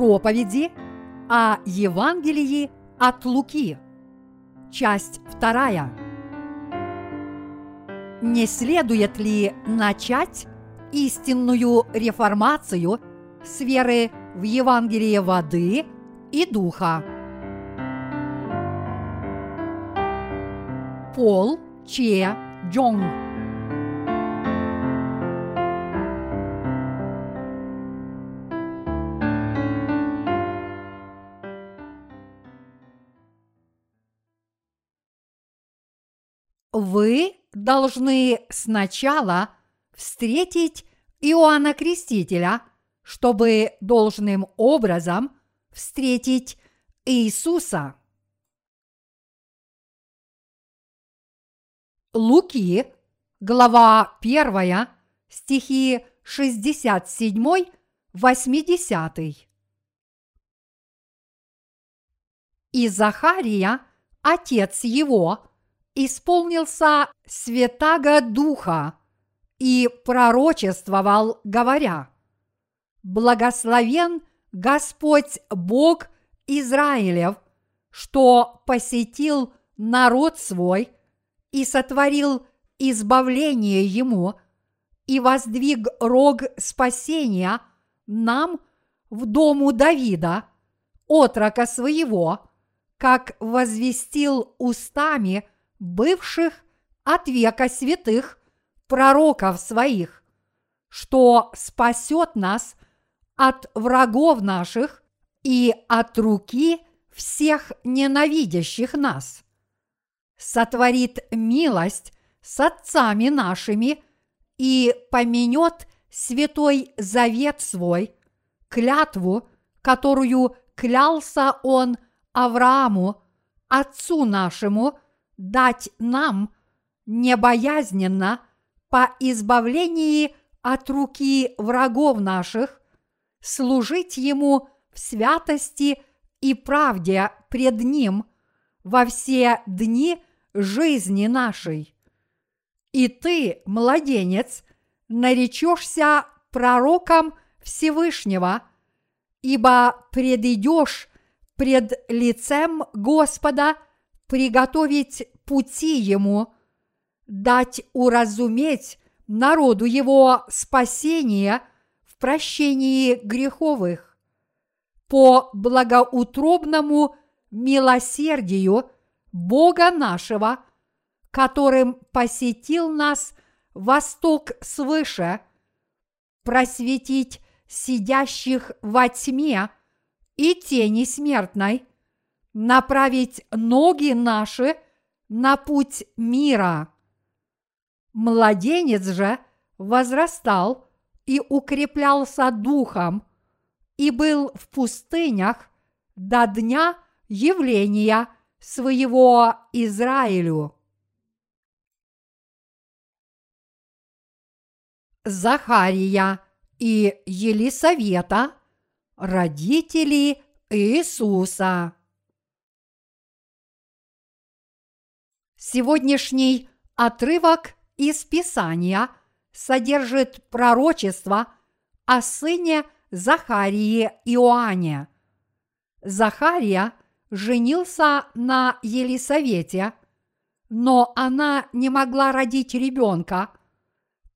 проповеди о Евангелии от Луки. Часть вторая. Не следует ли начать истинную реформацию с веры в Евангелие воды и духа? Пол Че Джонг Вы должны сначала встретить Иоанна Крестителя, чтобы должным образом встретить Иисуса. Луки, глава 1, стихи 67-80. И Захария, отец его, исполнился Святаго Духа и пророчествовал, говоря, «Благословен Господь Бог Израилев, что посетил народ свой и сотворил избавление ему и воздвиг рог спасения нам в дому Давида, отрока своего, как возвестил устами – бывших от века святых пророков своих, что спасет нас от врагов наших и от руки всех ненавидящих нас, сотворит милость с отцами нашими и поменет святой завет свой, клятву, которую клялся он Аврааму, отцу нашему – дать нам небоязненно по избавлении от руки врагов наших, служить Ему в святости и правде пред Ним во все дни жизни нашей. И ты, младенец, наречешься пророком Всевышнего, ибо предидешь пред лицем Господа – приготовить пути ему, дать уразуметь народу его спасение в прощении греховых, по благоутробному милосердию Бога нашего, которым посетил нас восток свыше, просветить сидящих во тьме и тени смертной – направить ноги наши на путь мира. Младенец же возрастал и укреплялся духом и был в пустынях до дня явления своего Израилю. Захария и Елисавета, родители Иисуса. Сегодняшний отрывок из Писания содержит пророчество о сыне Захарии Иоанне. Захария женился на Елисавете, но она не могла родить ребенка,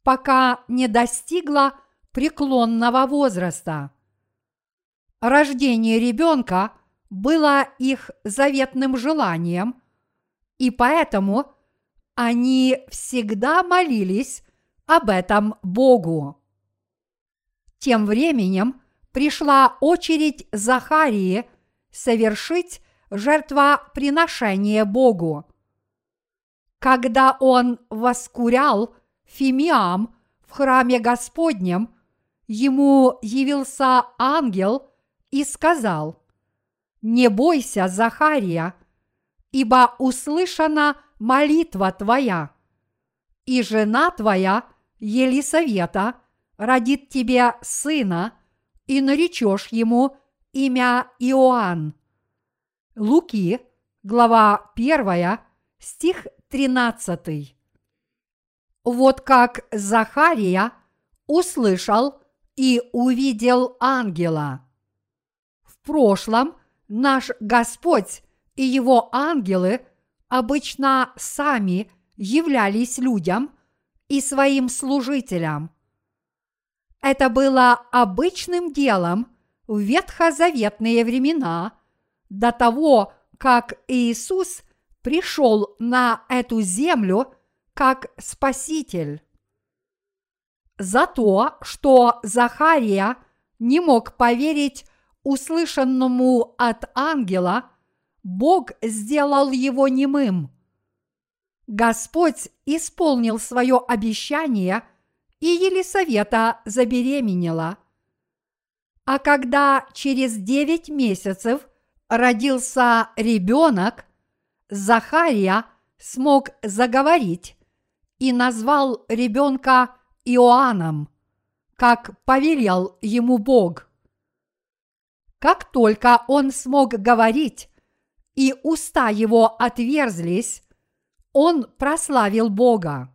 пока не достигла преклонного возраста. Рождение ребенка было их заветным желанием – и поэтому они всегда молились об этом Богу. Тем временем пришла очередь Захарии совершить жертвоприношение Богу. Когда он воскурял фимиам в храме Господнем, ему явился ангел и сказал, «Не бойся, Захария, ибо услышана молитва твоя, и жена твоя, Елисавета, родит тебе сына, и наречешь ему имя Иоанн. Луки, глава 1, стих 13. Вот как Захария услышал и увидел ангела. прошлом наш Господь и его ангелы обычно сами являлись людям и своим служителям. Это было обычным делом в ветхозаветные времена до того, как Иисус пришел на эту землю как Спаситель. За то, что Захария не мог поверить услышанному от ангела, Бог сделал его немым. Господь исполнил свое обещание, и Елисавета забеременела. А когда через девять месяцев родился ребенок, Захария смог заговорить и назвал ребенка Иоанном, как повелел ему Бог. Как только он смог говорить, и уста его отверзлись, он прославил Бога.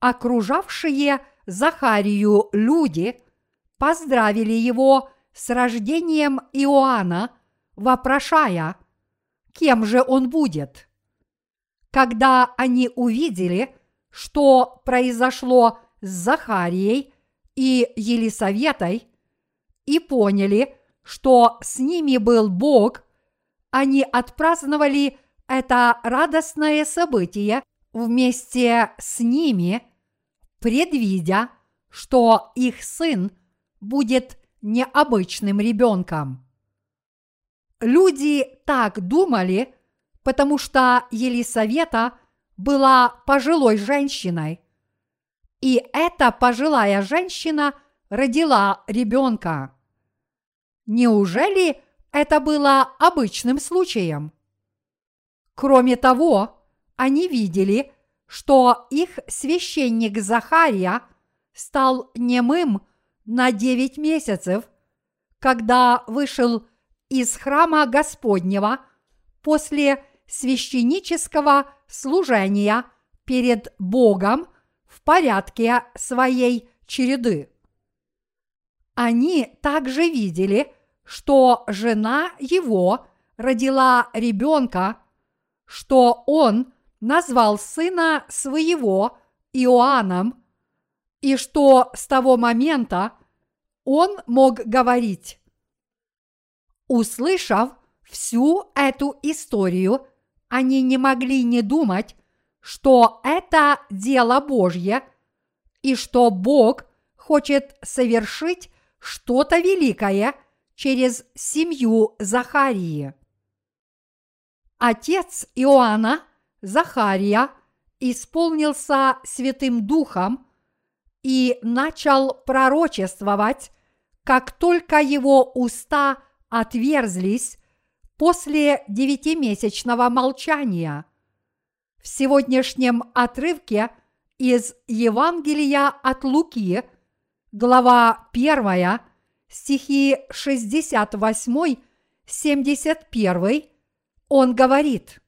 Окружавшие Захарию люди поздравили его с рождением Иоанна, вопрошая, кем же он будет. Когда они увидели, что произошло с Захарией и Елисаветой, и поняли, что с ними был Бог, они отпраздновали это радостное событие вместе с ними, предвидя, что их сын будет необычным ребенком. Люди так думали, потому что Елисавета была пожилой женщиной. И эта пожилая женщина родила ребенка. Неужели это было обычным случаем? Кроме того, они видели, что их священник Захария стал немым на девять месяцев, когда вышел из храма Господнего после священнического служения перед Богом в порядке своей череды. Они также видели, что жена его родила ребенка, что он назвал сына своего Иоанном, и что с того момента он мог говорить. Услышав всю эту историю, они не могли не думать, что это дело Божье и что Бог хочет совершить что-то великое через семью Захарии. Отец Иоанна, Захария, исполнился Святым Духом и начал пророчествовать, как только его уста отверзлись после девятимесячного молчания. В сегодняшнем отрывке из Евангелия от Луки, глава 1, стихи 68-71, он говорит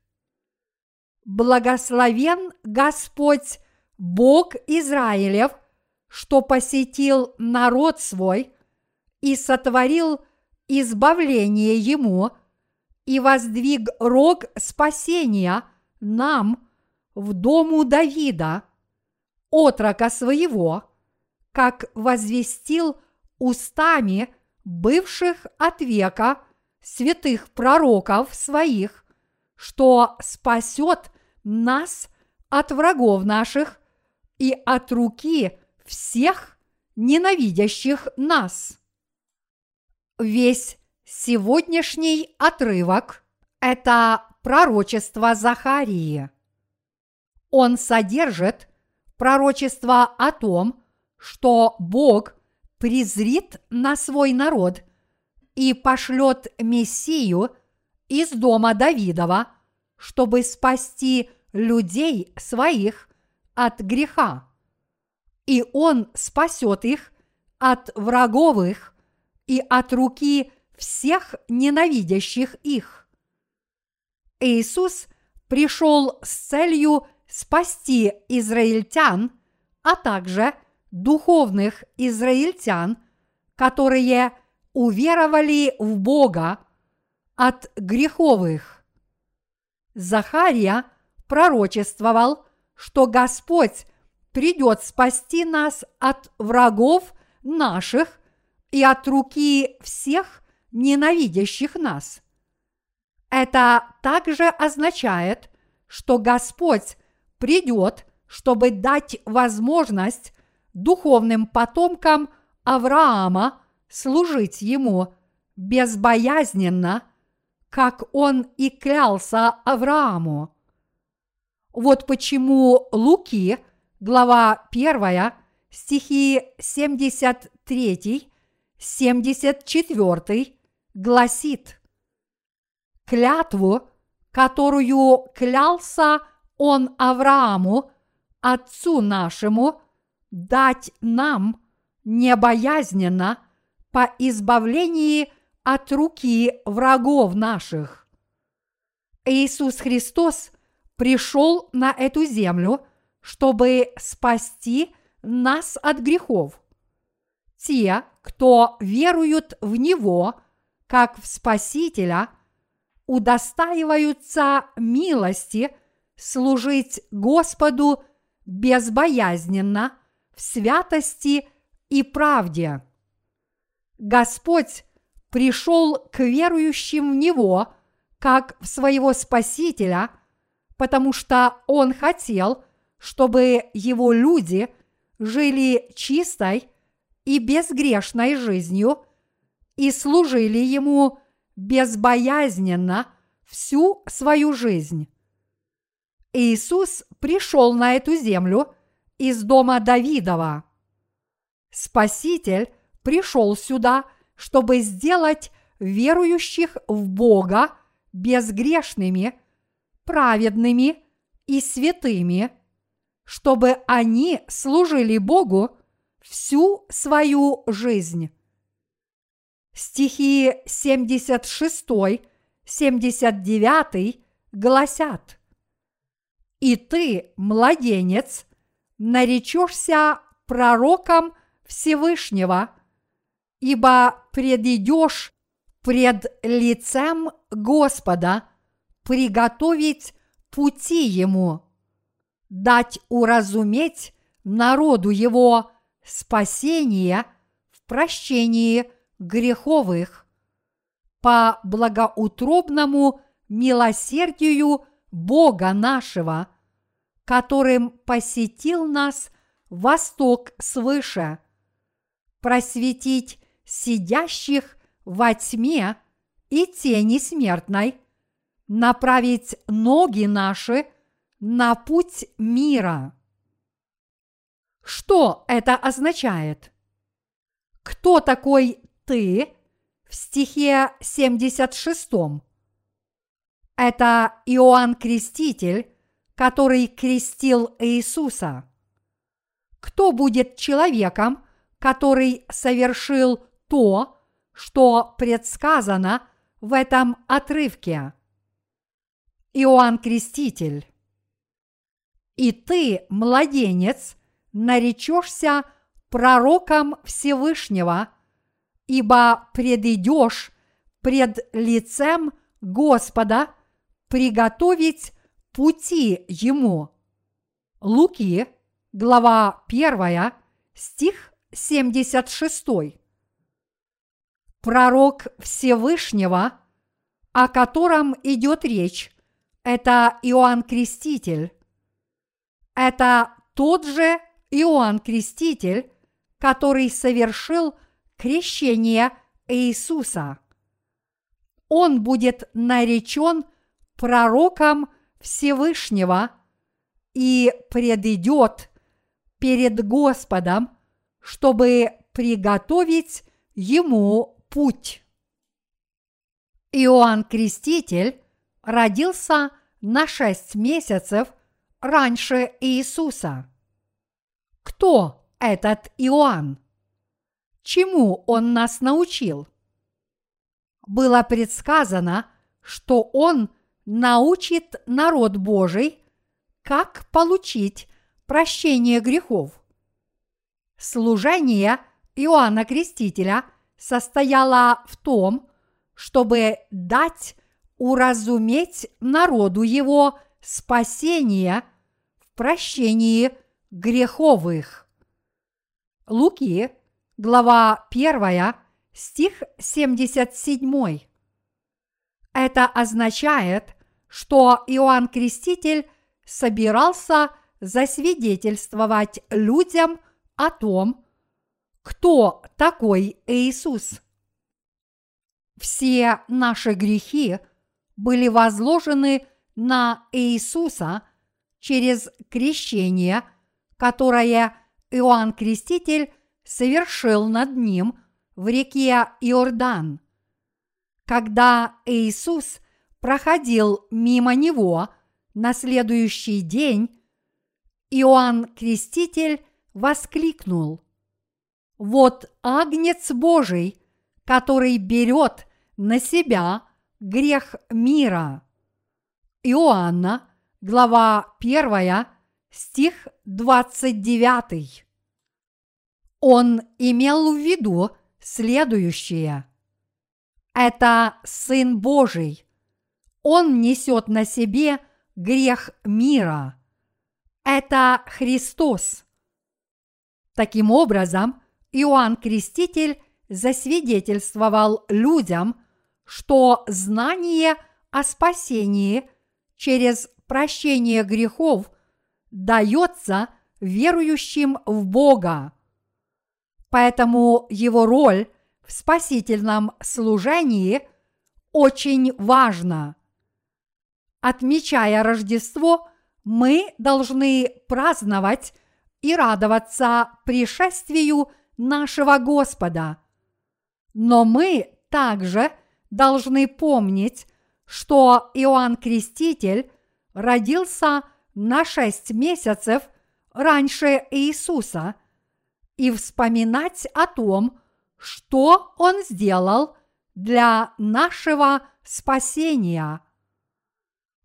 «Благословен Господь Бог Израилев, что посетил народ свой и сотворил избавление ему и воздвиг рог спасения нам в дому Давида, отрока своего, как возвестил устами бывших от века святых пророков своих, что спасет нас от врагов наших и от руки всех ненавидящих нас. Весь сегодняшний отрывок – это пророчество Захарии. Он содержит пророчество о том, что Бог презрит на свой народ и пошлет Мессию из дома Давидова, чтобы спасти людей своих от греха. И Он спасет их от враговых и от руки всех ненавидящих их. Иисус пришел с целью спасти израильтян, а также духовных израильтян, которые уверовали в Бога от греховых. Захария пророчествовал, что Господь придет спасти нас от врагов наших и от руки всех ненавидящих нас. Это также означает, что Господь придет, чтобы дать возможность духовным потомкам Авраама служить ему безбоязненно, как он и клялся Аврааму. Вот почему Луки, глава 1, стихи 73, 74 гласит «Клятву, которую клялся он Аврааму, отцу нашему, дать нам небоязненно по избавлении от руки врагов наших. Иисус Христос пришел на эту землю, чтобы спасти нас от грехов. Те, кто веруют в Него, как в Спасителя, удостаиваются милости служить Господу безбоязненно, в святости и правде. Господь пришел к верующим в Него, как в своего Спасителя, потому что Он хотел, чтобы Его люди жили чистой и безгрешной жизнью и служили Ему безбоязненно всю свою жизнь. Иисус пришел на эту землю из дома Давидова. Спаситель пришел сюда, чтобы сделать верующих в Бога безгрешными, праведными и святыми, чтобы они служили Богу всю свою жизнь. Стихи 76, 79 гласят «И ты, младенец, наречешься пророком Всевышнего, ибо предидешь пред лицем Господа приготовить пути Ему, дать уразуметь народу Его спасение в прощении греховых по благоутробному милосердию Бога нашего, которым посетил нас восток свыше, просветить сидящих во тьме и тени смертной, направить ноги наши на путь мира. Что это означает? Кто такой ты в стихе 76? Это Иоанн Креститель, который крестил Иисуса. Кто будет человеком, который совершил то, что предсказано в этом отрывке? Иоанн Креститель. И ты, младенец, наречешься пророком Всевышнего, ибо предидешь пред лицем Господа приготовить пути Ему. Луки, глава 1, стих 76. Пророк Всевышнего, о котором идет речь, это Иоанн Креститель. Это тот же Иоанн Креститель, который совершил крещение Иисуса. Он будет наречен пророком Всевышнего и предидет перед Господом, чтобы приготовить ему путь. Иоанн Креститель родился на шесть месяцев раньше Иисуса. Кто этот Иоанн? Чему он нас научил? Было предсказано, что он научит народ Божий, как получить прощение грехов. Служение Иоанна Крестителя состояла в том, чтобы дать уразуметь народу его спасение в прощении греховых. Луки, глава 1, стих 77. Это означает, что Иоанн Креститель собирался засвидетельствовать людям о том, кто такой Иисус. Все наши грехи были возложены на Иисуса через крещение, которое Иоанн Креститель совершил над ним в реке Иордан. Когда Иисус проходил мимо него на следующий день, Иоанн Креститель воскликнул «Вот Агнец Божий, который берет на себя грех мира». Иоанна, глава 1, стих 29. Он имел в виду следующее. Это Сын Божий. Он несет на себе грех мира. Это Христос. Таким образом, Иоанн Креститель засвидетельствовал людям, что знание о спасении через прощение грехов дается верующим в Бога. Поэтому его роль в спасительном служении очень важна. Отмечая Рождество, мы должны праздновать и радоваться пришествию нашего Господа. Но мы также должны помнить, что Иоанн Креститель родился на шесть месяцев раньше Иисуса и вспоминать о том, что Он сделал для нашего спасения.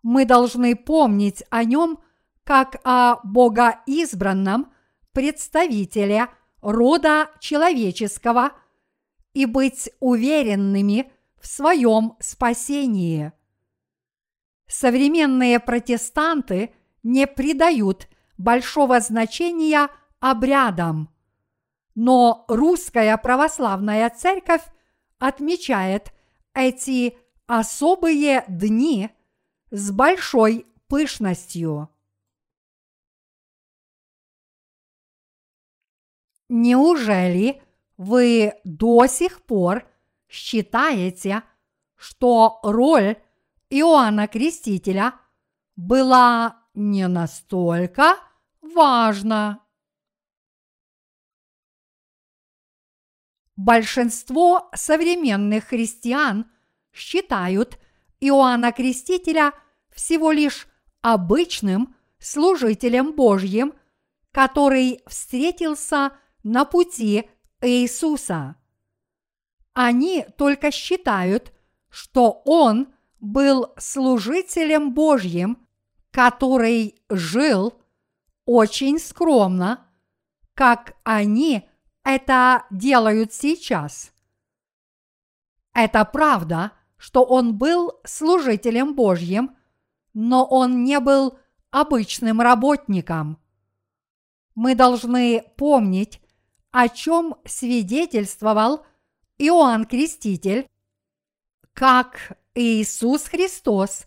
Мы должны помнить о нем как о богоизбранном представителе рода человеческого и быть уверенными в своем спасении. Современные протестанты не придают большого значения обрядам, но русская православная церковь отмечает эти особые дни с большой пышностью. Неужели вы до сих пор считаете, что роль Иоанна Крестителя была не настолько важна? Большинство современных христиан считают Иоанна Крестителя всего лишь обычным служителем Божьим, который встретился на пути Иисуса. Они только считают, что Он был служителем Божьим, который жил очень скромно, как они это делают сейчас. Это правда, что он был служителем Божьим, но он не был обычным работником. Мы должны помнить, о чем свидетельствовал Иоанн Креститель, как Иисус Христос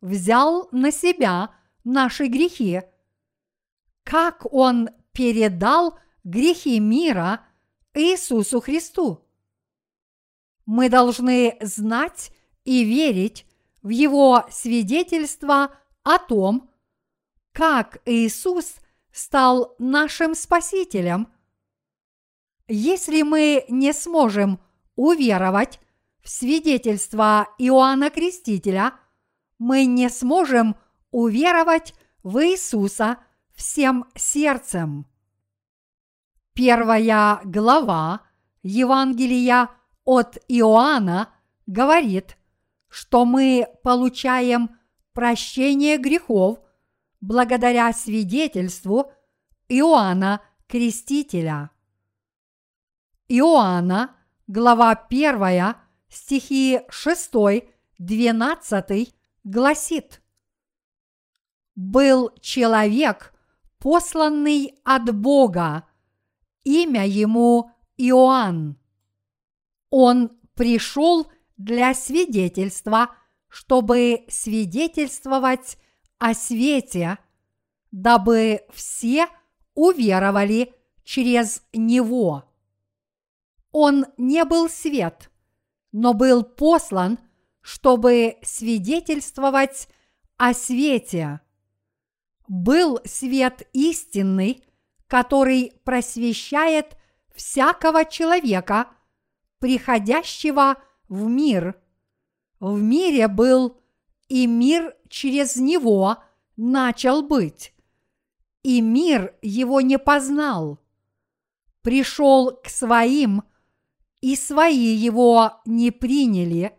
взял на себя наши грехи, как Он передал грехи мира Иисусу Христу. Мы должны знать и верить в Его свидетельство о том, как Иисус стал нашим Спасителем. Если мы не сможем уверовать в свидетельство Иоанна Крестителя, мы не сможем уверовать в Иисуса всем сердцем. Первая глава Евангелия от Иоанна говорит, что мы получаем прощение грехов благодаря свидетельству Иоанна Крестителя. Иоанна глава 1, стихи 6, 12 гласит «Был человек, посланный от Бога, имя ему Иоанн. Он пришел для свидетельства, чтобы свидетельствовать о свете, дабы все уверовали через него. Он не был свет, но был послан, чтобы свидетельствовать о свете. Был свет истинный, который просвещает всякого человека, приходящего в мир. В мире был, и мир через него начал быть, и мир его не познал. Пришел к своим, и свои его не приняли,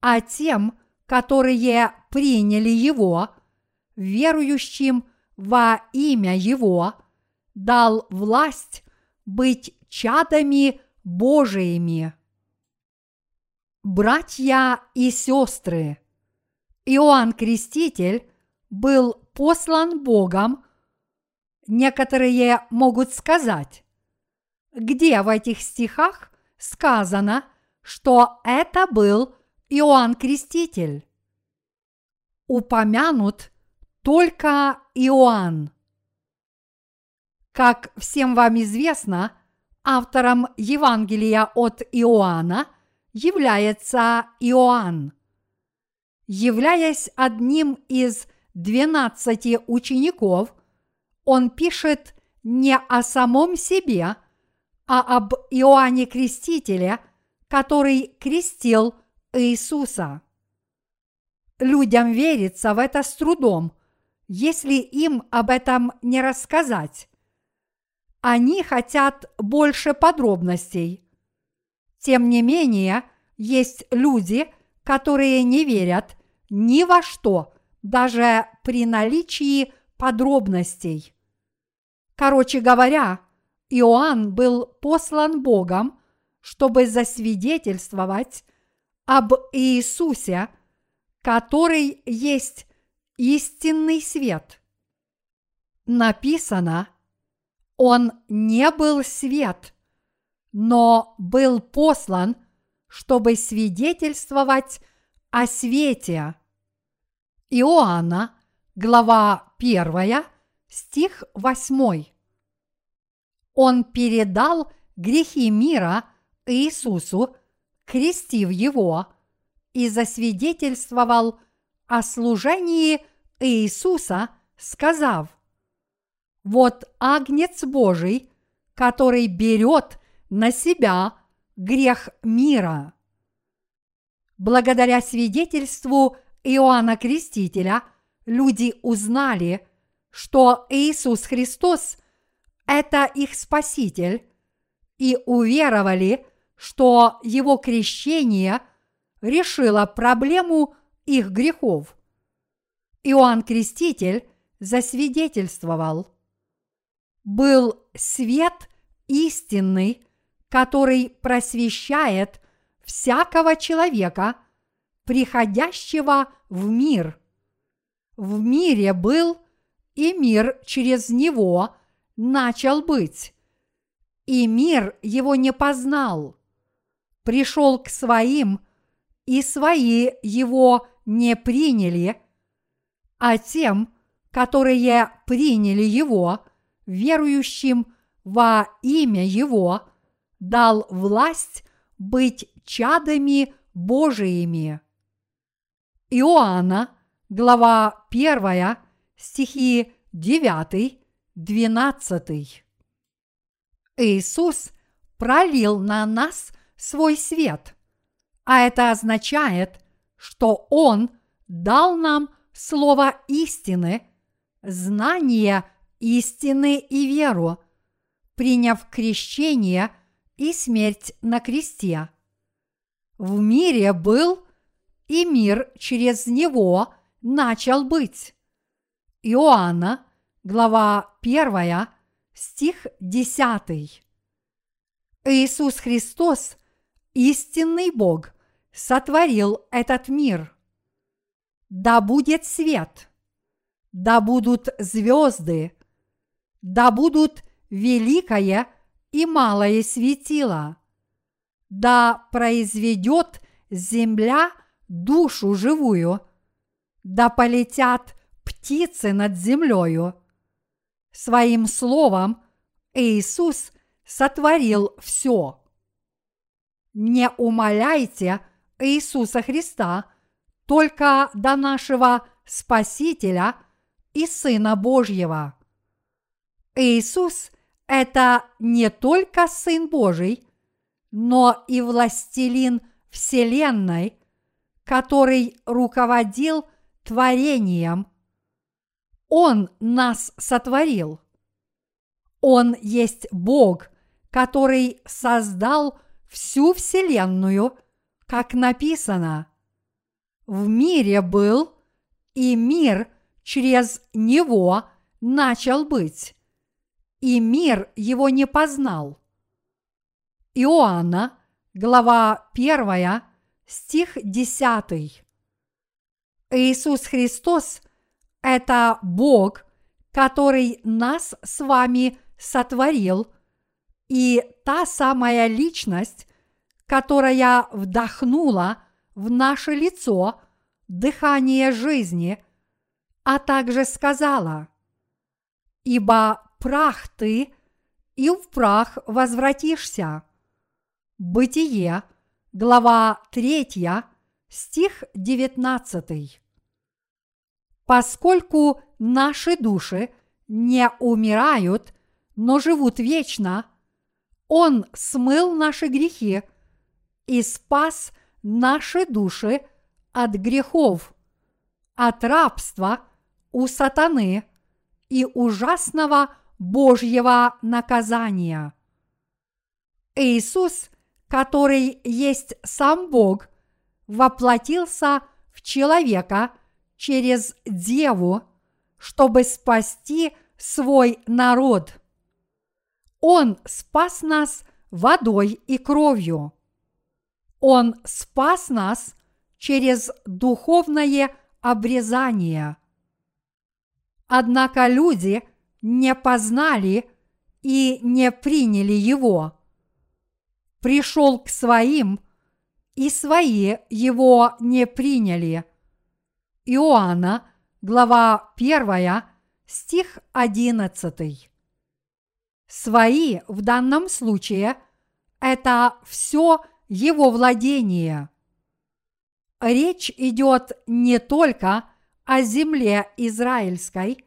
а тем, которые приняли его, верующим во имя его, дал власть быть чадами Божиими. Братья и сестры, Иоанн Креститель был послан Богом, некоторые могут сказать, где в этих стихах сказано, что это был Иоанн Креститель? Упомянут только Иоанн. Как всем вам известно, автором Евангелия от Иоанна является Иоанн. Являясь одним из двенадцати учеников, он пишет не о самом себе, а об Иоанне Крестителе, который крестил Иисуса. Людям верится в это с трудом, если им об этом не рассказать. Они хотят больше подробностей. Тем не менее, есть люди, которые не верят ни во что, даже при наличии подробностей. Короче говоря, Иоанн был послан Богом, чтобы засвидетельствовать об Иисусе, который есть истинный свет. Написано – он не был свет, но был послан, чтобы свидетельствовать о свете. Иоанна, глава 1, стих 8. Он передал грехи мира Иисусу, крестив его, и засвидетельствовал о служении Иисуса, сказав – вот Агнец Божий, который берет на себя грех мира. Благодаря свидетельству Иоанна Крестителя люди узнали, что Иисус Христос – это их Спаситель, и уверовали, что Его крещение решило проблему их грехов. Иоанн Креститель засвидетельствовал – был свет истинный, который просвещает всякого человека, приходящего в мир. В мире был, и мир через него начал быть, и мир его не познал. Пришел к своим, и свои его не приняли, а тем, которые приняли его – верующим во имя Его дал власть быть чадами Божиими. Иоанна, глава 1, стихи 9, 12. Иисус пролил на нас свой свет, а это означает, что Он дал нам слово истины, знание истины и веру, приняв крещение и смерть на кресте. В мире был, и мир через него начал быть. Иоанна, глава 1, стих 10. Иисус Христос, истинный Бог, сотворил этот мир. Да будет свет, да будут звезды, да будут великое и малое светило, да произведет земля душу живую, да полетят птицы над землею. Своим словом Иисус сотворил все. Не умоляйте Иисуса Христа только до нашего Спасителя и Сына Божьего. Иисус – это не только Сын Божий, но и властелин Вселенной, который руководил творением. Он нас сотворил. Он есть Бог, который создал всю Вселенную, как написано. В мире был, и мир через него начал быть, и мир его не познал. Иоанна, глава 1, стих 10. Иисус Христос – это Бог, который нас с вами сотворил, и та самая личность, которая вдохнула в наше лицо дыхание жизни, а также сказала, «Ибо прах ты, и в прах возвратишься». Бытие, глава 3, стих 19. Поскольку наши души не умирают, но живут вечно, Он смыл наши грехи и спас наши души от грехов, от рабства у сатаны и ужасного Божьего наказания. Иисус, который есть сам Бог, воплотился в человека через Деву, чтобы спасти свой народ. Он спас нас водой и кровью. Он спас нас через духовное обрезание. Однако люди не познали и не приняли его. Пришел к своим – и свои его не приняли. Иоанна, глава 1, стих 11. Свои в данном случае – это все его владение. Речь идет не только о земле израильской,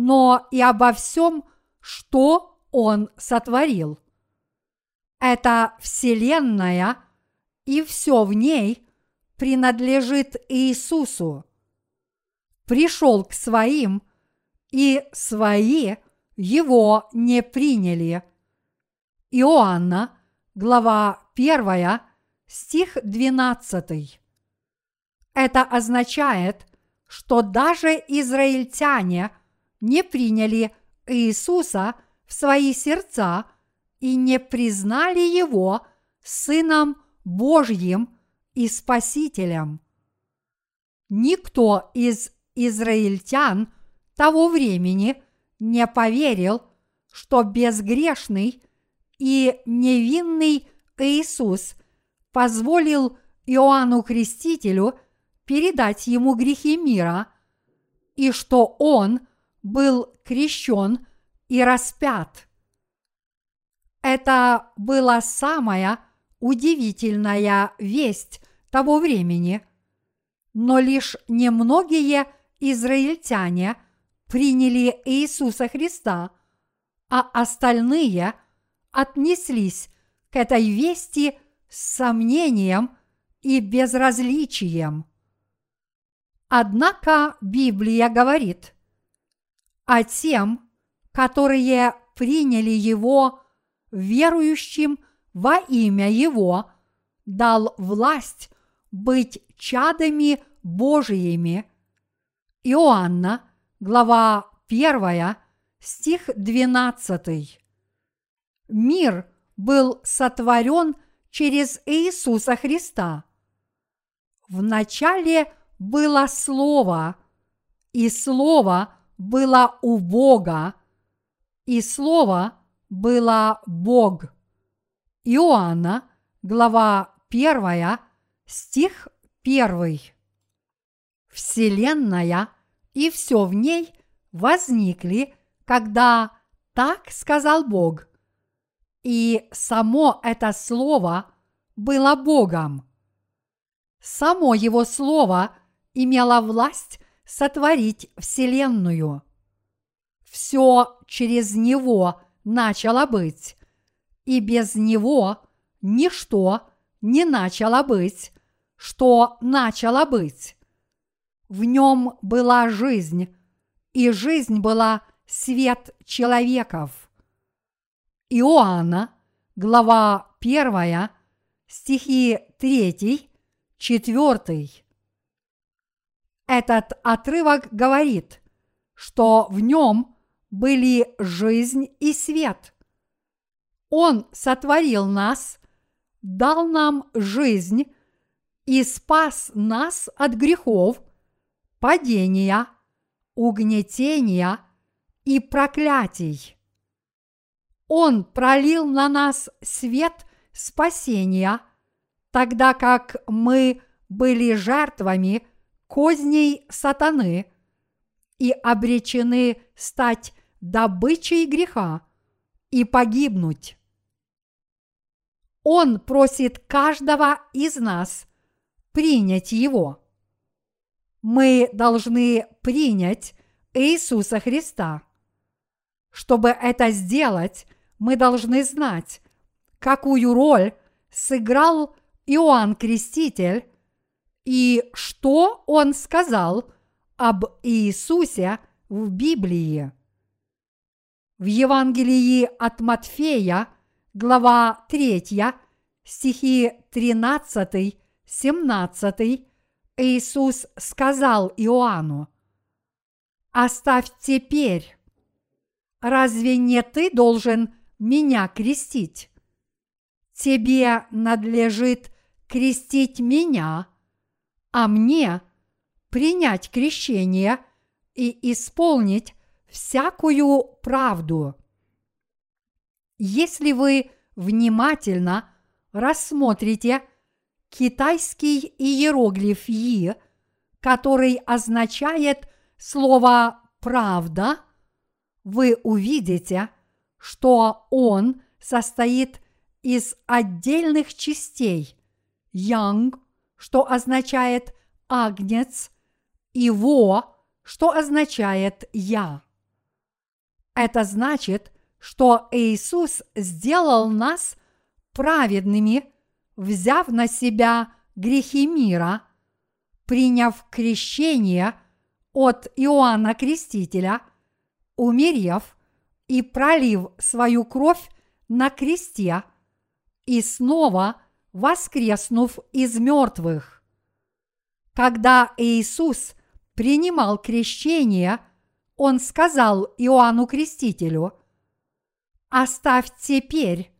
но и обо всем, что он сотворил. Это вселенная – и все в ней принадлежит Иисусу. Пришел к своим, и свои его не приняли. Иоанна, глава 1, стих 12. Это означает, что даже израильтяне не приняли Иисуса в свои сердца и не признали его сыном Божьим и Спасителем. Никто из израильтян того времени не поверил, что безгрешный и невинный Иисус позволил Иоанну Крестителю передать ему грехи мира, и что он был крещен и распят. Это была самая удивительная весть того времени, но лишь немногие израильтяне приняли Иисуса Христа, а остальные отнеслись к этой вести с сомнением и безразличием. Однако Библия говорит, а тем, которые приняли Его верующим во имя Его дал власть быть чадами Божиими. Иоанна, глава 1, стих 12. Мир был сотворен через Иисуса Христа. Вначале было Слово, и Слово было у Бога, и Слово было Бог. Иоанна, глава 1, стих 1. Вселенная и все в ней возникли, когда так сказал Бог. И само это слово было Богом. Само его слово имело власть сотворить Вселенную. Все через него начало быть, и без него ничто не начало быть, что начало быть. В нем была жизнь, и жизнь была свет человеков. Иоанна, глава 1, стихи 3, 4. Этот отрывок говорит, что в нем были жизнь и свет. Он сотворил нас, дал нам жизнь и спас нас от грехов, падения, угнетения и проклятий. Он пролил на нас свет спасения, тогда как мы были жертвами козней сатаны и обречены стать добычей греха и погибнуть. Он просит каждого из нас принять Его. Мы должны принять Иисуса Христа. Чтобы это сделать, мы должны знать, какую роль сыграл Иоанн Креститель и что он сказал об Иисусе в Библии. В Евангелии от Матфея, глава 3, стихи 13-17, Иисус сказал Иоанну, «Оставь теперь, разве не ты должен меня крестить? Тебе надлежит крестить меня, а мне принять крещение и исполнить всякую правду. Если вы внимательно рассмотрите китайский иероглиф «и», который означает слово «правда», вы увидите, что он состоит из отдельных частей «янг», что означает «агнец», и «во», что означает «я». Это значит, что Иисус сделал нас праведными, взяв на себя грехи мира, приняв крещение от Иоанна Крестителя, умерев и пролив свою кровь на кресте и снова воскреснув из мертвых. Когда Иисус принимал крещение – он сказал Иоанну Крестителю, «Оставь теперь,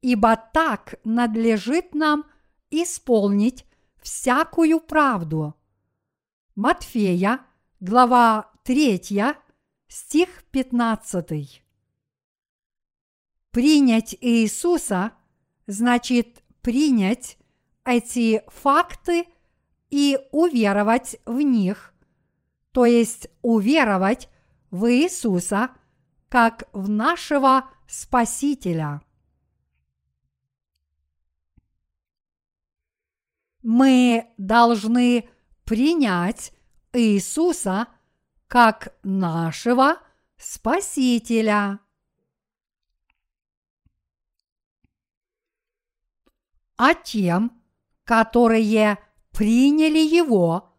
ибо так надлежит нам исполнить всякую правду». Матфея, глава 3, стих 15. Принять Иисуса значит принять эти факты и уверовать в них, то есть уверовать в Иисуса как в нашего Спасителя. Мы должны принять Иисуса как нашего Спасителя. А тем, которые приняли Его,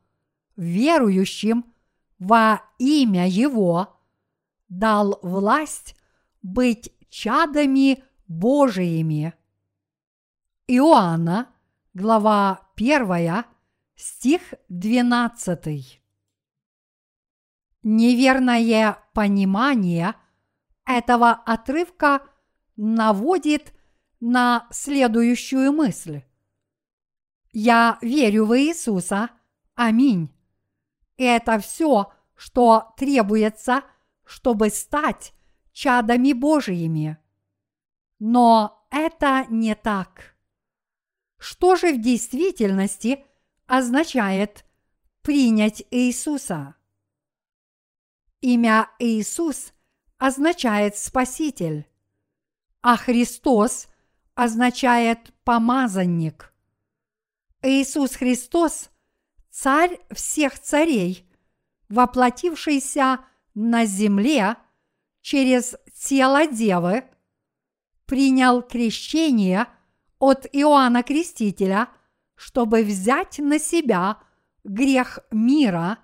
верующим во имя Его дал власть быть чадами Божиими. Иоанна, глава 1, стих 12. Неверное понимание этого отрывка наводит на следующую мысль. Я верю в Иисуса. Аминь. Это все, что требуется, чтобы стать чадами Божиими. Но это не так. Что же в действительности означает принять Иисуса? Имя Иисус означает Спаситель, а Христос означает помазанник. Иисус Христос – царь всех царей, воплотившийся на земле через тело Девы, принял крещение от Иоанна Крестителя, чтобы взять на себя грех мира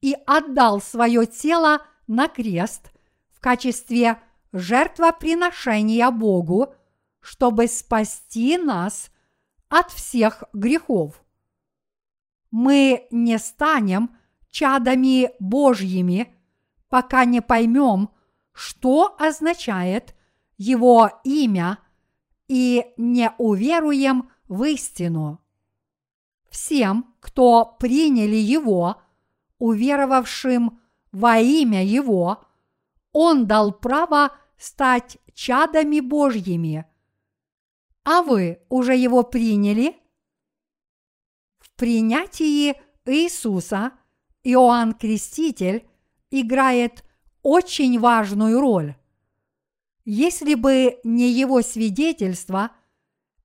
и отдал свое тело на крест в качестве жертвоприношения Богу, чтобы спасти нас от всех грехов. Мы не станем чадами Божьими, пока не поймем, что означает Его имя и не уверуем в истину. Всем, кто приняли Его, уверовавшим во имя Его, Он дал право стать чадами Божьими. А вы уже Его приняли? В принятии Иисуса Иоанн Креститель играет очень важную роль. Если бы не его свидетельство,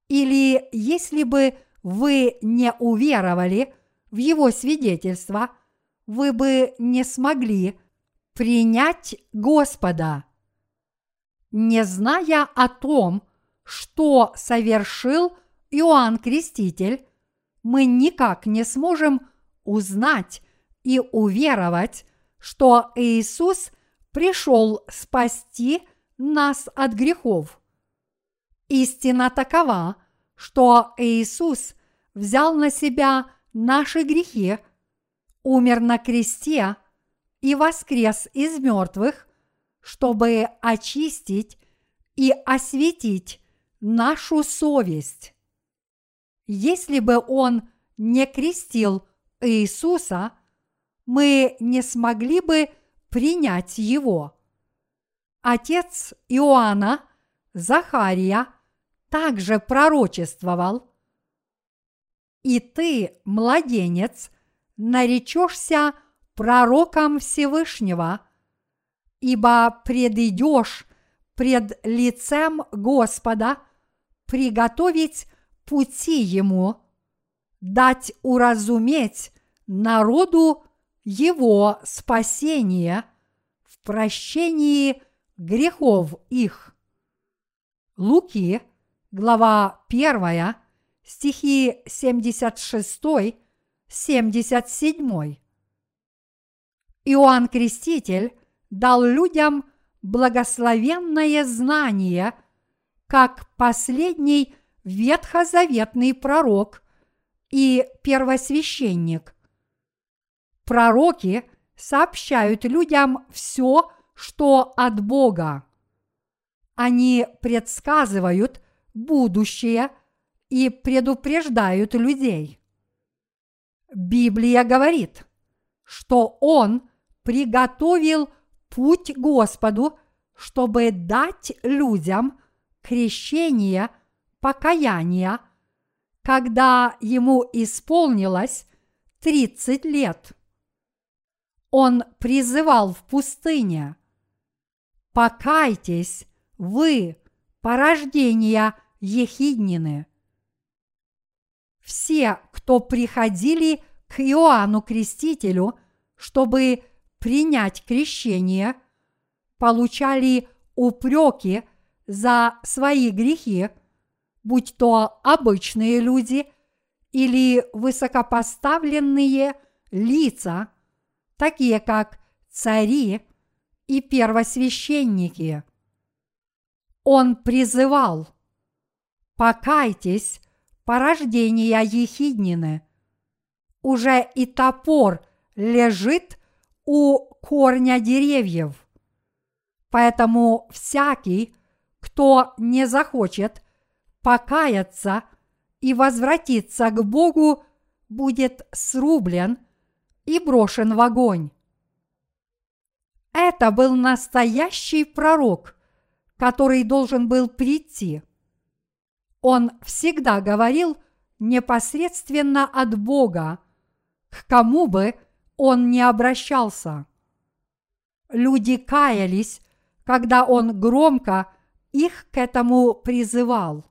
или если бы вы не уверовали в его свидетельство, вы бы не смогли принять Господа. Не зная о том, что совершил Иоанн Креститель, мы никак не сможем узнать и уверовать, что Иисус пришел спасти нас от грехов. Истина такова, что Иисус взял на себя наши грехи, умер на кресте и воскрес из мертвых, чтобы очистить и осветить нашу совесть. Если бы Он не крестил Иисуса – мы не смогли бы принять его. Отец Иоанна, Захария, также пророчествовал. И ты, младенец, наречешься пророком Всевышнего, ибо предыдешь пред лицем Господа приготовить пути Ему, дать уразуметь народу его спасение в прощении грехов их. Луки, глава 1, стихи 76-77. Иоанн Креститель дал людям благословенное знание, как последний ветхозаветный пророк и первосвященник, Пророки сообщают людям все, что от Бога. Они предсказывают будущее и предупреждают людей. Библия говорит, что Он приготовил путь Господу, чтобы дать людям крещение покаяния, когда ему исполнилось 30 лет он призывал в пустыне. Покайтесь, вы, порождения Ехиднины. Все, кто приходили к Иоанну Крестителю, чтобы принять крещение, получали упреки за свои грехи, будь то обычные люди или высокопоставленные лица – такие как цари и первосвященники. Он призывал «Покайтесь, порождения Ехиднины, уже и топор лежит у корня деревьев. Поэтому всякий, кто не захочет покаяться и возвратиться к Богу, будет срублен и брошен в огонь. Это был настоящий пророк, который должен был прийти. Он всегда говорил непосредственно от Бога, к кому бы он не обращался. Люди каялись, когда он громко их к этому призывал.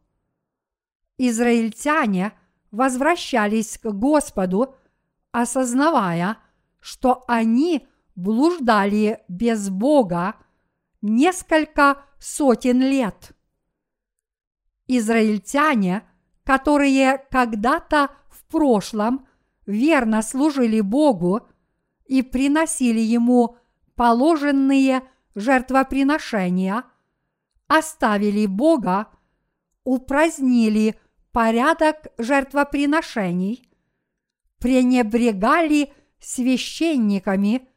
Израильтяне возвращались к Господу, осознавая, что они блуждали без Бога несколько сотен лет. Израильтяне, которые когда-то в прошлом верно служили Богу и приносили Ему положенные жертвоприношения, оставили Бога, упразднили порядок жертвоприношений, пренебрегали священниками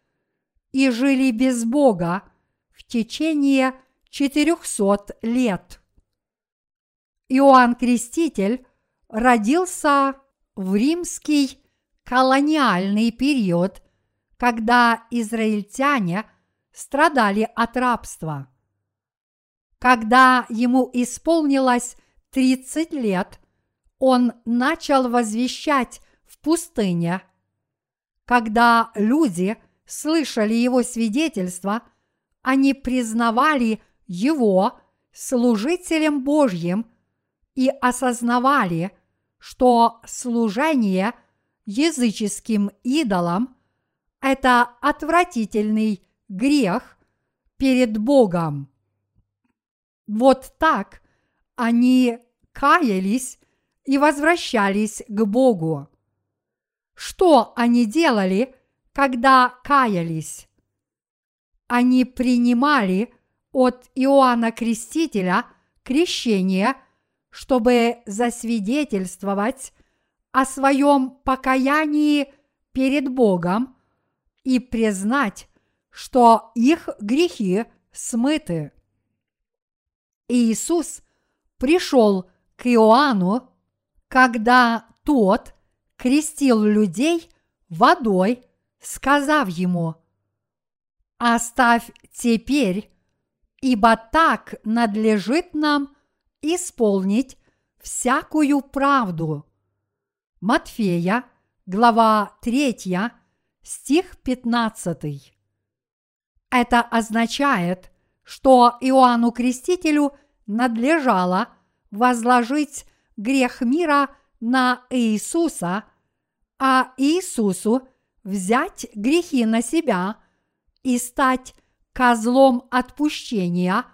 и жили без Бога в течение 400 лет. Иоанн Креститель родился в римский колониальный период, когда израильтяне страдали от рабства. Когда ему исполнилось 30 лет, он начал возвещать в пустыне. Когда люди слышали его свидетельство, они признавали его служителем Божьим и осознавали, что служение языческим идолам – это отвратительный грех перед Богом. Вот так они каялись и возвращались к Богу. Что они делали, когда каялись? Они принимали от Иоанна Крестителя крещение, чтобы засвидетельствовать о своем покаянии перед Богом и признать, что их грехи смыты. Иисус пришел к Иоанну, когда тот крестил людей водой, сказав ему, «Оставь теперь, ибо так надлежит нам исполнить всякую правду». Матфея, глава 3, стих 15. Это означает, что Иоанну Крестителю надлежало возложить грех мира на Иисуса, а Иисусу взять грехи на себя и стать козлом отпущения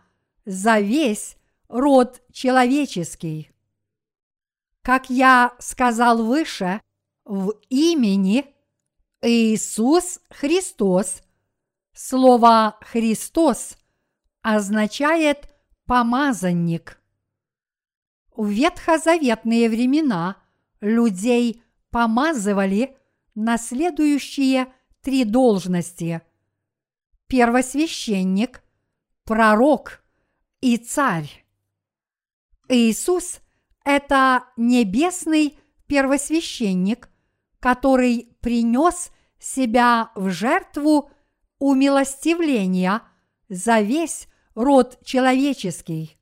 за весь род человеческий. Как я сказал выше, в имени Иисус Христос слово Христос означает помазанник. В ветхозаветные времена людей помазывали на следующие три должности – первосвященник, пророк и царь. Иисус – это небесный первосвященник, который принес себя в жертву умилостивления за весь род человеческий.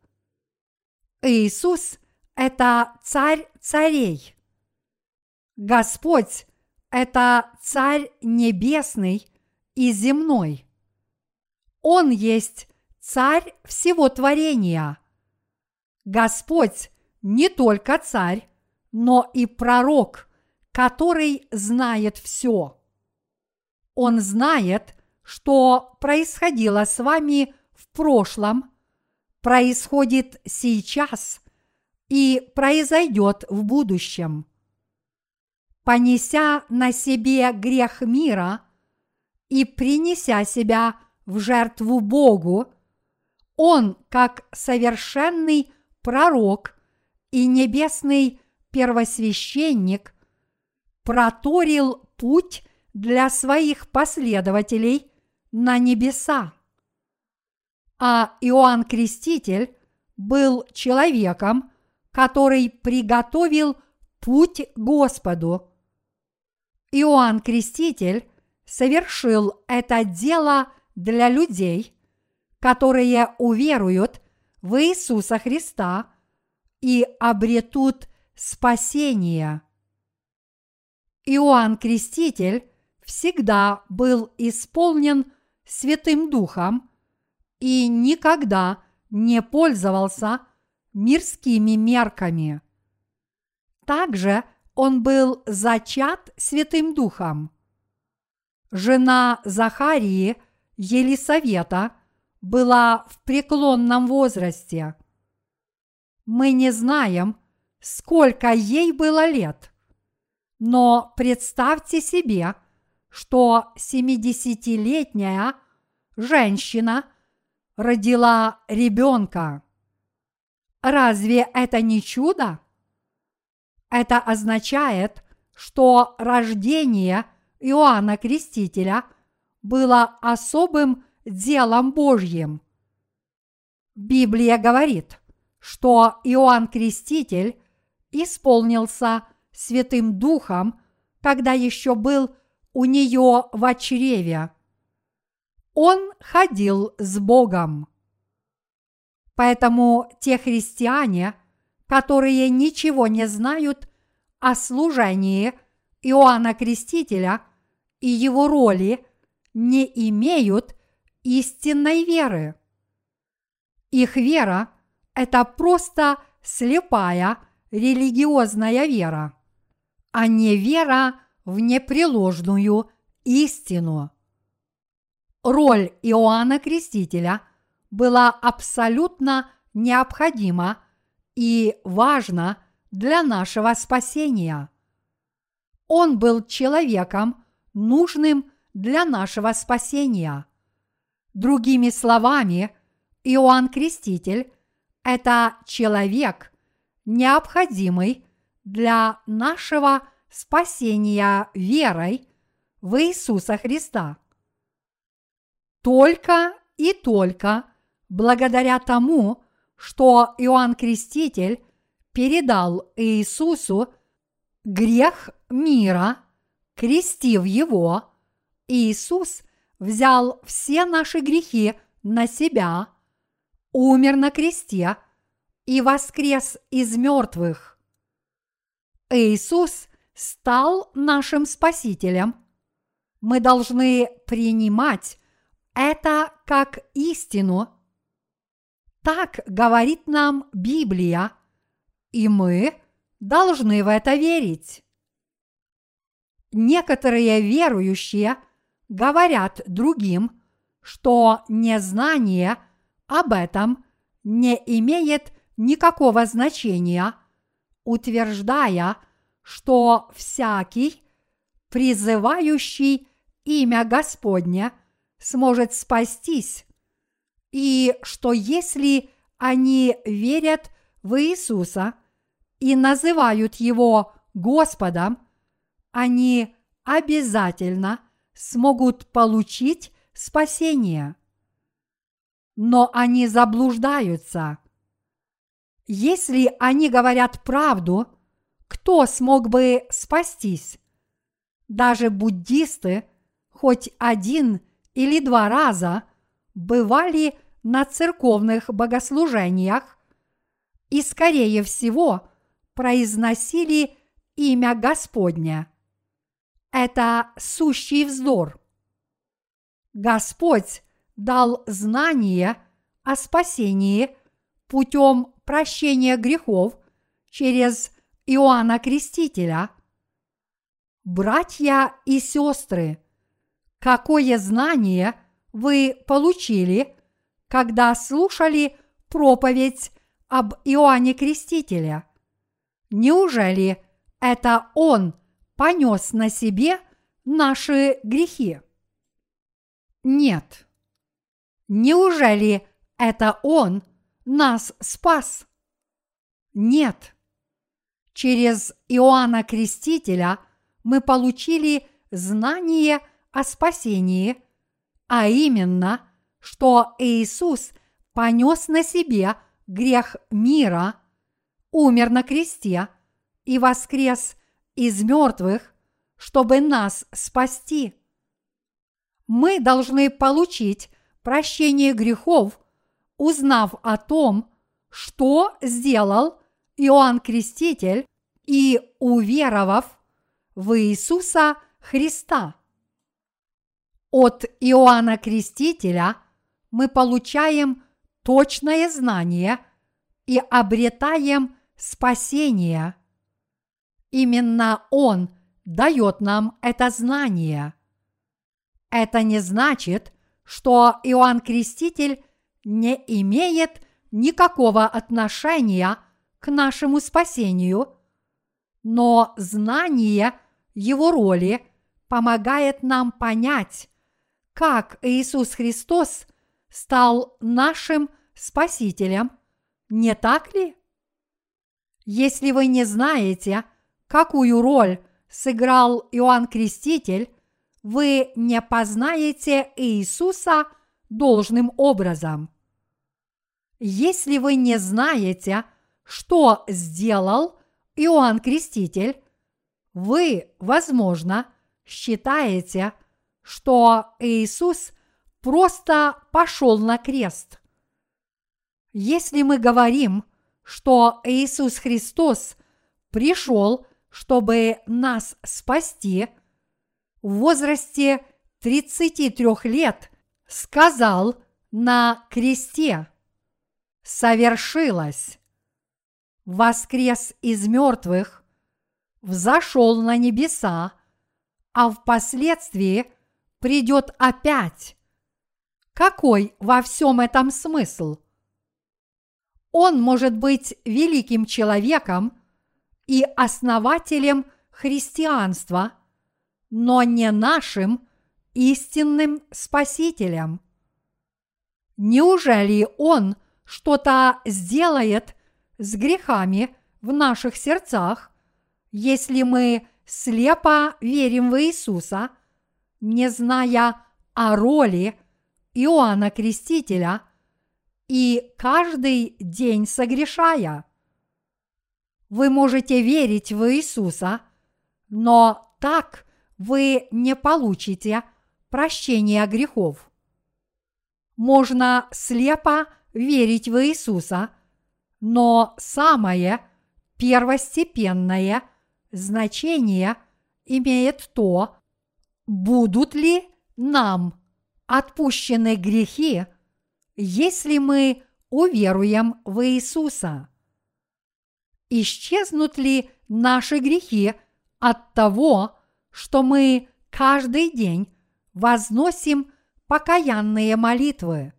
Иисус – это царь царей. Господь – это царь небесный и земной. Он есть царь всего творения. Господь не только царь, но и пророк, который знает все. Он знает, что происходило с вами в прошлом, происходит сейчас и произойдет в будущем. Понеся на себе грех мира и принеся себя в жертву Богу, Он, как совершенный пророк и небесный первосвященник, проторил путь для своих последователей на небеса. А Иоанн Креститель был человеком, который приготовил путь Господу. Иоанн Креститель совершил это дело для людей, которые уверуют в Иисуса Христа и обретут спасение. Иоанн Креститель всегда был исполнен Святым Духом и никогда не пользовался мирскими мерками. Также он был зачат Святым Духом. Жена Захарии, Елисавета, была в преклонном возрасте. Мы не знаем, сколько ей было лет, но представьте себе, что 70-летняя женщина родила ребенка. Разве это не чудо? Это означает, что рождение Иоанна Крестителя было особым делом Божьим. Библия говорит, что Иоанн Креститель исполнился Святым Духом, когда еще был у нее в чреве. Он ходил с Богом. Поэтому те христиане, которые ничего не знают о служении Иоанна Крестителя и его роли, не имеют истинной веры. Их вера – это просто слепая религиозная вера, а не вера в непреложную истину. Роль Иоанна Крестителя была абсолютно необходима и важна для нашего спасения. Он был человеком, нужным для нашего спасения. Другими словами, Иоанн Креститель – это человек, необходимый для нашего спасения верой в Иисуса Христа. Только и только благодаря тому, что Иоанн Креститель передал Иисусу грех мира, крестив его, Иисус взял все наши грехи на себя, умер на кресте и воскрес из мертвых. Иисус стал нашим Спасителем. Мы должны принимать это как истину. Так говорит нам Библия, и мы должны в это верить. Некоторые верующие говорят другим, что незнание об этом не имеет никакого значения, утверждая, что всякий, призывающий имя Господне, сможет спастись, и что если они верят в Иисуса и называют Его Господом, они обязательно смогут получить спасение. Но они заблуждаются. Если они говорят правду, кто смог бы спастись? Даже буддисты хоть один или два раза бывали на церковных богослужениях и, скорее всего, произносили имя Господня. Это сущий вздор. Господь дал знание о спасении путем прощения грехов через Иоанна Крестителя. Братья и сестры, какое знание вы получили, когда слушали проповедь об Иоанне Крестителе? Неужели это он понес на себе наши грехи? Нет. Неужели это Он нас спас? Нет. Через Иоанна Крестителя мы получили знание о спасении, а именно, что Иисус понес на себе грех мира, умер на кресте и воскрес из мертвых, чтобы нас спасти. Мы должны получить прощение грехов, узнав о том, что сделал Иоанн Креститель и уверовав в Иисуса Христа. От Иоанна Крестителя мы получаем точное знание и обретаем спасение. Именно Он дает нам это знание. Это не значит, что Иоанн Креститель не имеет никакого отношения к нашему спасению, но знание его роли помогает нам понять, как Иисус Христос стал нашим Спасителем, не так ли? Если вы не знаете, какую роль сыграл Иоанн Креститель, вы не познаете Иисуса должным образом. Если вы не знаете, что сделал Иоанн Креститель, вы, возможно, считаете, что Иисус просто пошел на крест. Если мы говорим, что Иисус Христос пришел, чтобы нас спасти, в возрасте 33 лет сказал на кресте «Совершилось!» Воскрес из мертвых, взошел на небеса, а впоследствии придет опять. Какой во всем этом смысл? Он может быть великим человеком и основателем христианства, но не нашим истинным спасителем. Неужели он что-то сделает с грехами в наших сердцах, если мы слепо верим в Иисуса, не зная о роли Иоанна Крестителя и каждый день согрешая. Вы можете верить в Иисуса, но так вы не получите прощения грехов. Можно слепо верить в Иисуса – но самое первостепенное значение имеет то, будут ли нам отпущены грехи, если мы уверуем в Иисуса. Исчезнут ли наши грехи от того, что мы каждый день возносим покаянные молитвы?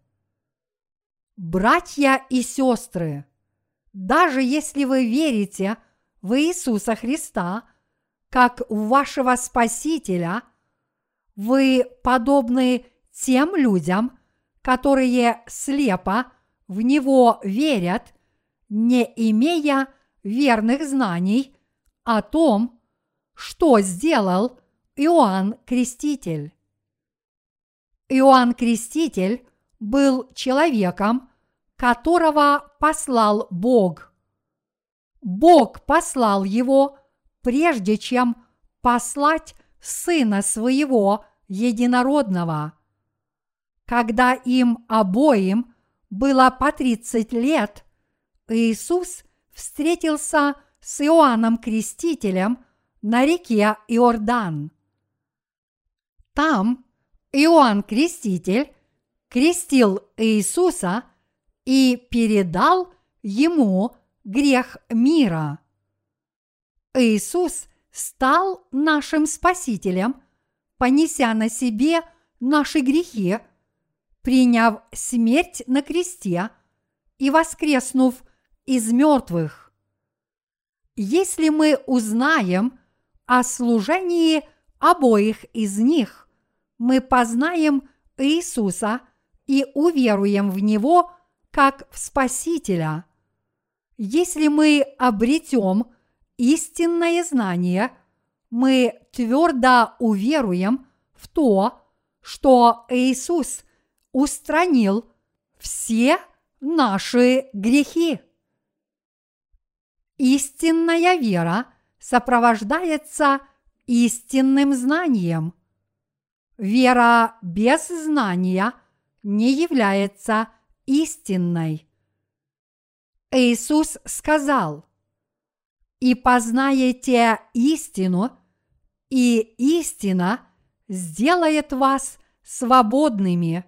Братья и сестры, даже если вы верите в Иисуса Христа как в вашего Спасителя, вы подобны тем людям, которые слепо в Него верят, не имея верных знаний о том, что сделал Иоанн Креститель. Иоанн Креститель был человеком, которого послал Бог. Бог послал его, прежде чем послать Сына Своего Единородного. Когда им обоим было по тридцать лет, Иисус встретился с Иоанном Крестителем на реке Иордан. Там Иоанн Креститель крестил Иисуса – и передал ему грех мира. Иисус стал нашим Спасителем, понеся на себе наши грехи, приняв смерть на кресте и воскреснув из мертвых. Если мы узнаем о служении обоих из них, мы познаем Иисуса и уверуем в Него – как в Спасителя. Если мы обретем истинное знание, мы твердо уверуем в то, что Иисус устранил все наши грехи. Истинная вера сопровождается истинным знанием. Вера без знания не является истинной. Иисус сказал, «И познаете истину, и истина сделает вас свободными».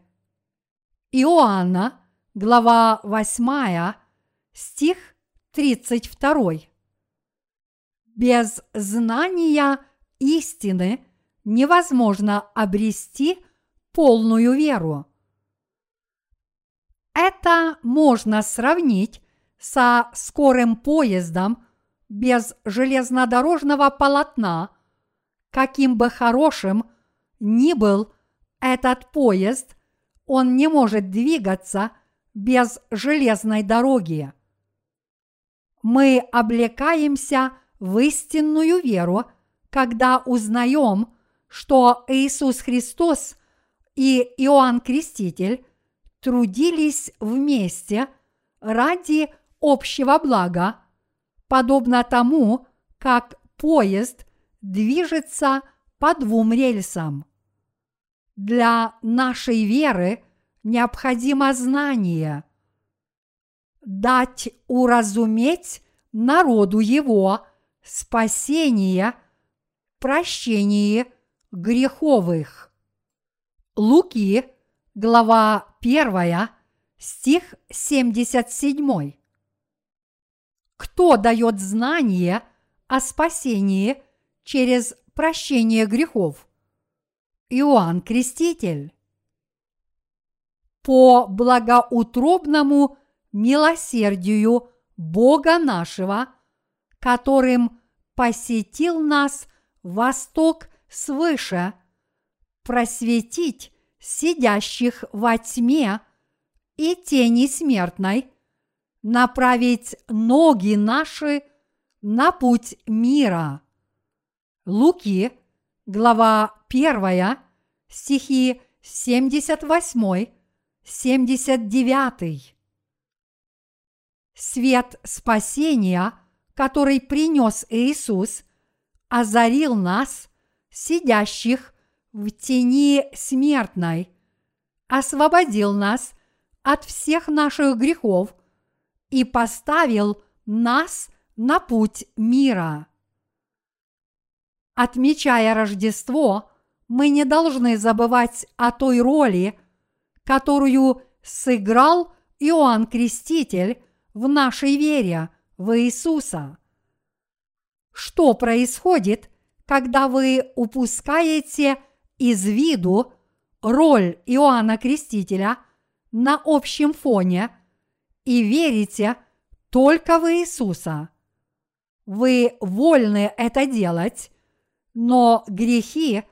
Иоанна, глава 8, стих 32. Без знания истины невозможно обрести полную веру. Это можно сравнить со скорым поездом без железнодорожного полотна, каким бы хорошим ни был этот поезд, он не может двигаться без железной дороги. Мы облекаемся в истинную веру, когда узнаем, что Иисус Христос и Иоанн Креститель трудились вместе ради общего блага, подобно тому, как поезд движется по двум рельсам. Для нашей веры необходимо знание. Дать уразуметь народу его спасение, прощение греховых. Луки, глава 1, стих 77. Кто дает знание о спасении через прощение грехов? Иоанн Креститель. По благоутробному милосердию Бога нашего, которым посетил нас восток свыше, просветить сидящих во тьме и тени смертной, направить ноги наши на путь мира. Луки, глава 1, стихи 78, 79. Свет спасения, который принес Иисус, озарил нас, сидящих в тени смертной, освободил нас от всех наших грехов и поставил нас на путь мира. Отмечая Рождество, мы не должны забывать о той роли, которую сыграл Иоанн Креститель в нашей вере в Иисуса. Что происходит, когда вы упускаете из виду роль Иоанна Крестителя на общем фоне и верите только в Иисуса. Вы вольны это делать, но грехи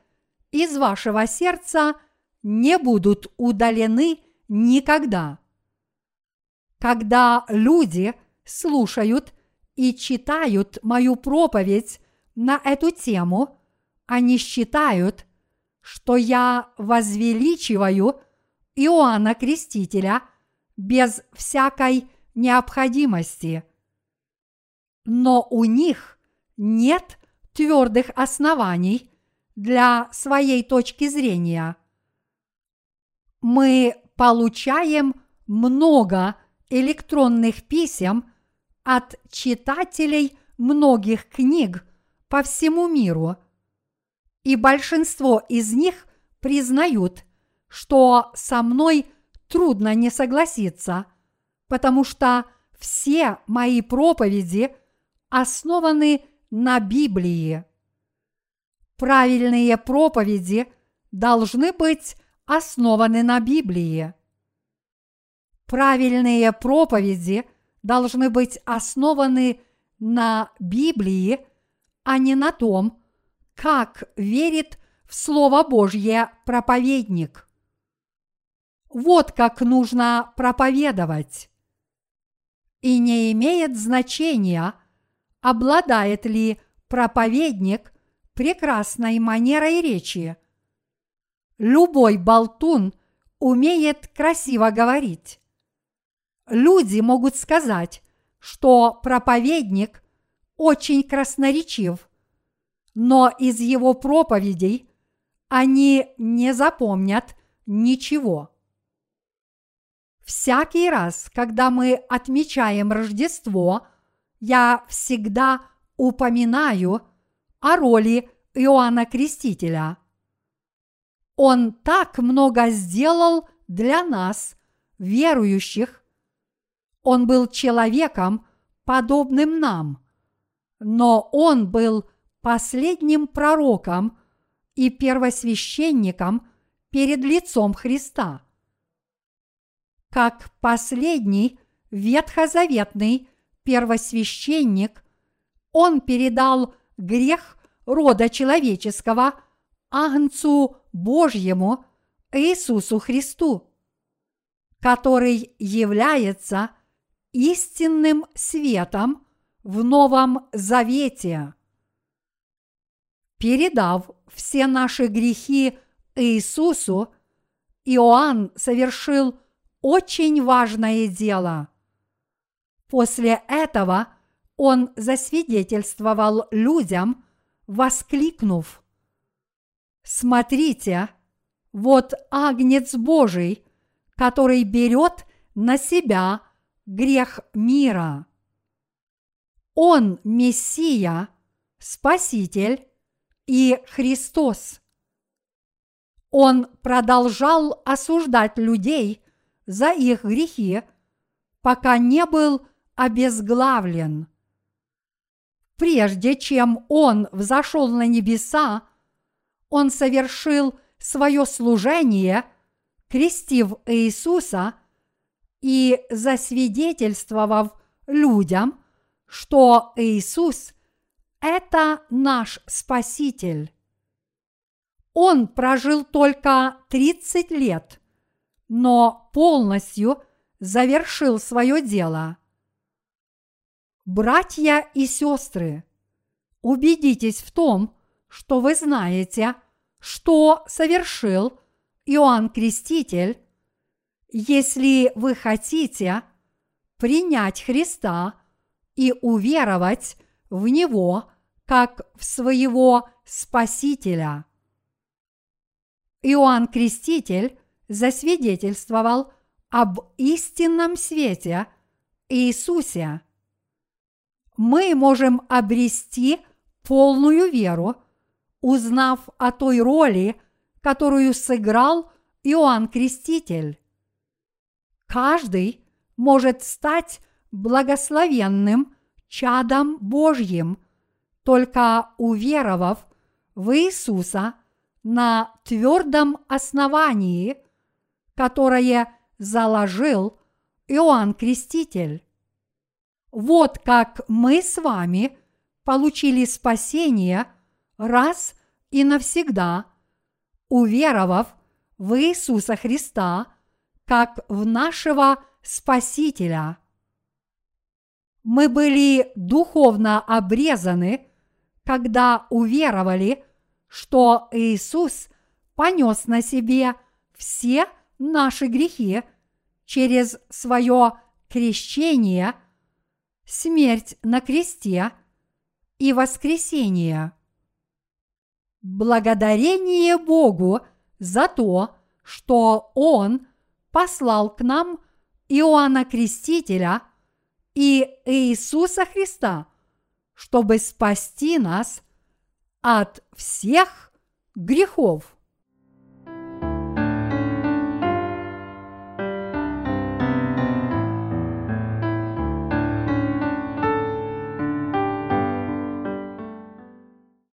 из вашего сердца не будут удалены никогда. Когда люди слушают и читают мою проповедь на эту тему, они считают, что я возвеличиваю Иоанна Крестителя без всякой необходимости. Но у них нет твердых оснований для своей точки зрения. Мы получаем много электронных писем от читателей многих книг по всему миру – и большинство из них признают, что со мной трудно не согласиться, потому что все мои проповеди основаны на Библии. Правильные проповеди должны быть основаны на Библии. Правильные проповеди должны быть основаны на Библии, а не на том, как верит в Слово Божье проповедник. Вот как нужно проповедовать. И не имеет значения, обладает ли проповедник прекрасной манерой речи. Любой болтун умеет красиво говорить. Люди могут сказать, что проповедник очень красноречив, но из его проповедей они не запомнят ничего. Всякий раз, когда мы отмечаем Рождество, я всегда упоминаю о роли Иоанна Крестителя. Он так много сделал для нас, верующих. Он был человеком, подобным нам, но он был последним пророком и первосвященником перед лицом Христа. Как последний ветхозаветный первосвященник, он передал грех рода человеческого Агнцу Божьему Иисусу Христу, который является истинным светом в Новом Завете. Передав все наши грехи Иисусу, Иоанн совершил очень важное дело. После этого он засвидетельствовал людям, воскликнув «Смотрите, вот Агнец Божий, который берет на себя грех мира. Он Мессия, Спаситель и Христос. Он продолжал осуждать людей за их грехи, пока не был обезглавлен. Прежде чем он взошел на небеса, он совершил свое служение, крестив Иисуса и засвидетельствовав людям, что Иисус – это наш Спаситель. Он прожил только 30 лет, но полностью завершил свое дело. Братья и сестры, убедитесь в том, что вы знаете, что совершил Иоанн Креститель, если вы хотите принять Христа и уверовать в Него как в своего Спасителя. Иоанн Креститель засвидетельствовал об истинном свете Иисусе. Мы можем обрести полную веру, узнав о той роли, которую сыграл Иоанн Креститель. Каждый может стать благословенным чадом Божьим, только уверовав в Иисуса на твердом основании, которое заложил Иоанн Креститель. Вот как мы с вами получили спасение раз и навсегда, уверовав в Иисуса Христа как в нашего Спасителя. Мы были духовно обрезаны, когда уверовали, что Иисус понес на себе все наши грехи через свое крещение, смерть на кресте и воскресение. Благодарение Богу за то, что Он послал к нам Иоанна Крестителя и Иисуса Христа, чтобы спасти нас от всех грехов.